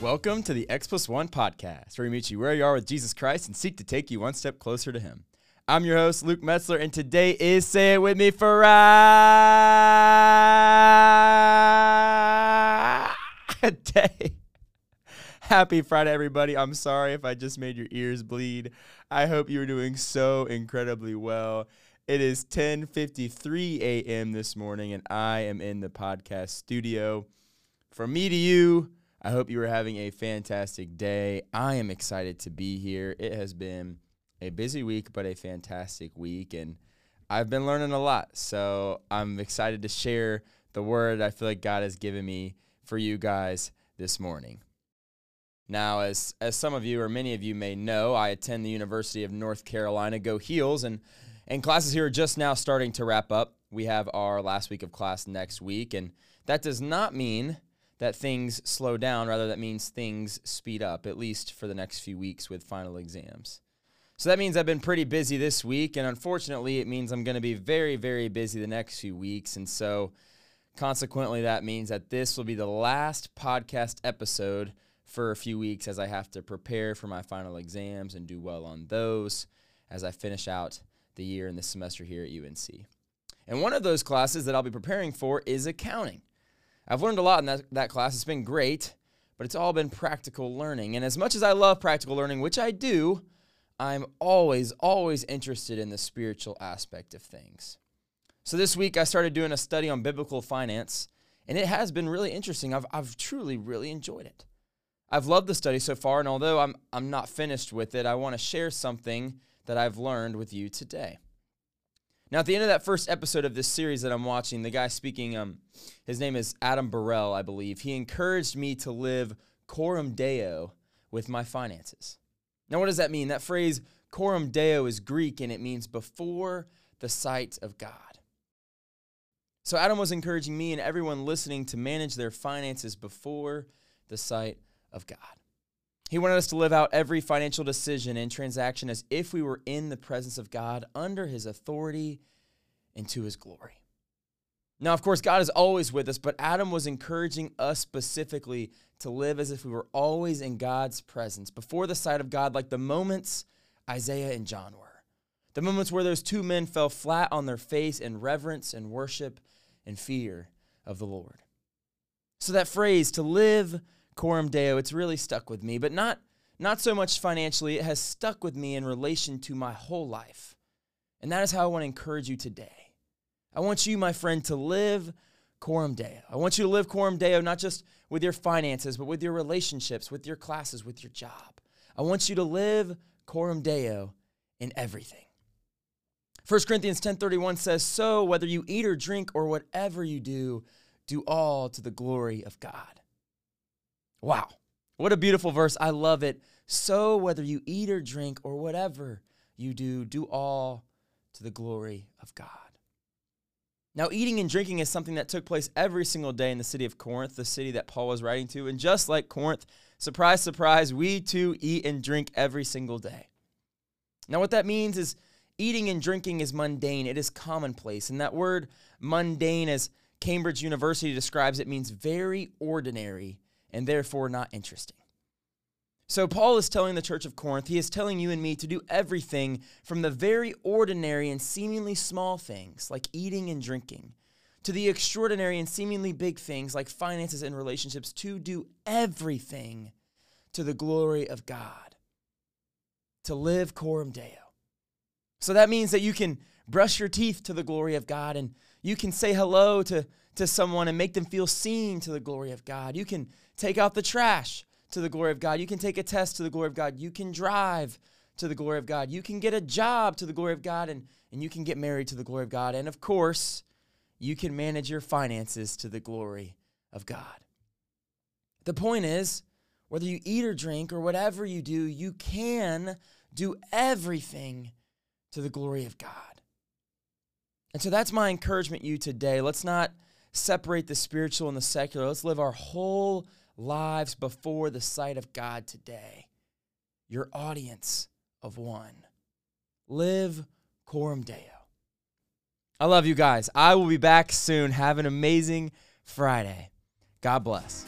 Welcome to the X plus one podcast, where we meet you where you are with Jesus Christ and seek to take you one step closer to Him. I'm your host, Luke Metzler, and today is Say It With Me for Friday. Happy Friday, everybody. I'm sorry if I just made your ears bleed. I hope you're doing so incredibly well. It is 10:53 a.m. this morning, and I am in the podcast studio. From me to you, I hope you are having a fantastic day. I am excited to be here. It has been a busy week, but a fantastic week, and I've been learning a lot. So I'm excited to share the word I feel like God has given me for you guys this morning. Now, as as some of you or many of you may know, I attend the University of North Carolina, Go Heels, and and classes here are just now starting to wrap up. We have our last week of class next week, and that does not mean that things slow down. Rather, that means things speed up, at least for the next few weeks with final exams. So that means I've been pretty busy this week, and unfortunately, it means I'm going to be very, very busy the next few weeks. And so, consequently, that means that this will be the last podcast episode for a few weeks as I have to prepare for my final exams and do well on those as I finish out the year and the semester here at UNC. And one of those classes that I'll be preparing for is accounting. I've learned a lot in that, that class. It's been great, but it's all been practical learning. And as much as I love practical learning, which I do, I'm always, always interested in the spiritual aspect of things. So this week I started doing a study on biblical finance, and it has been really interesting. I've, I've truly, really enjoyed it. I've loved the study so far, and although I'm, I'm not finished with it, I want to share something that I've learned with you today. Now, at the end of that first episode of this series that I'm watching, the guy speaking, um, his name is Adam Burrell, I believe. He encouraged me to live coram deo with my finances. Now, what does that mean? That phrase coram deo is Greek and it means before the sight of God. So, Adam was encouraging me and everyone listening to manage their finances before the sight of God. He wanted us to live out every financial decision and transaction as if we were in the presence of God under his authority and to his glory. Now, of course, God is always with us, but Adam was encouraging us specifically to live as if we were always in God's presence, before the sight of God, like the moments Isaiah and John were. The moments where those two men fell flat on their face in reverence and worship and fear of the Lord. So, that phrase, to live Coram Deo, it's really stuck with me, but not, not so much financially. It has stuck with me in relation to my whole life. And that is how I want to encourage you today. I want you, my friend, to live Coram Deo. I want you to live Coram Deo not just with your finances, but with your relationships, with your classes, with your job. I want you to live Coram Deo in everything. 1 Corinthians 10:31 says, "So whether you eat or drink or whatever you do, do all to the glory of God." Wow. What a beautiful verse. I love it. So, whether you eat or drink or whatever you do, do all to the glory of God. Now, eating and drinking is something that took place every single day in the city of Corinth, the city that Paul was writing to. And just like Corinth, surprise, surprise, we too eat and drink every single day. Now, what that means is eating and drinking is mundane, it is commonplace. And that word mundane, as Cambridge University describes it, means very ordinary and therefore not interesting. So, Paul is telling the church of Corinth, he is telling you and me to do everything from the very ordinary and seemingly small things, like eating and drinking, to the extraordinary and seemingly big things, like finances and relationships, to do everything to the glory of God, to live coram deo. So, that means that you can brush your teeth to the glory of God and you can say hello to, to someone and make them feel seen to the glory of God. You can take out the trash to the glory of God. You can take a test to the glory of God. You can drive to the glory of God. You can get a job to the glory of God, and, and you can get married to the glory of God. And of course, you can manage your finances to the glory of God. The point is, whether you eat or drink or whatever you do, you can do everything to the glory of God. And so that's my encouragement you today. Let's not separate the spiritual and the secular. Let's live our whole lives before the sight of God today. Your audience of one. Live Coram Deo. I love you guys. I will be back soon. Have an amazing Friday. God bless.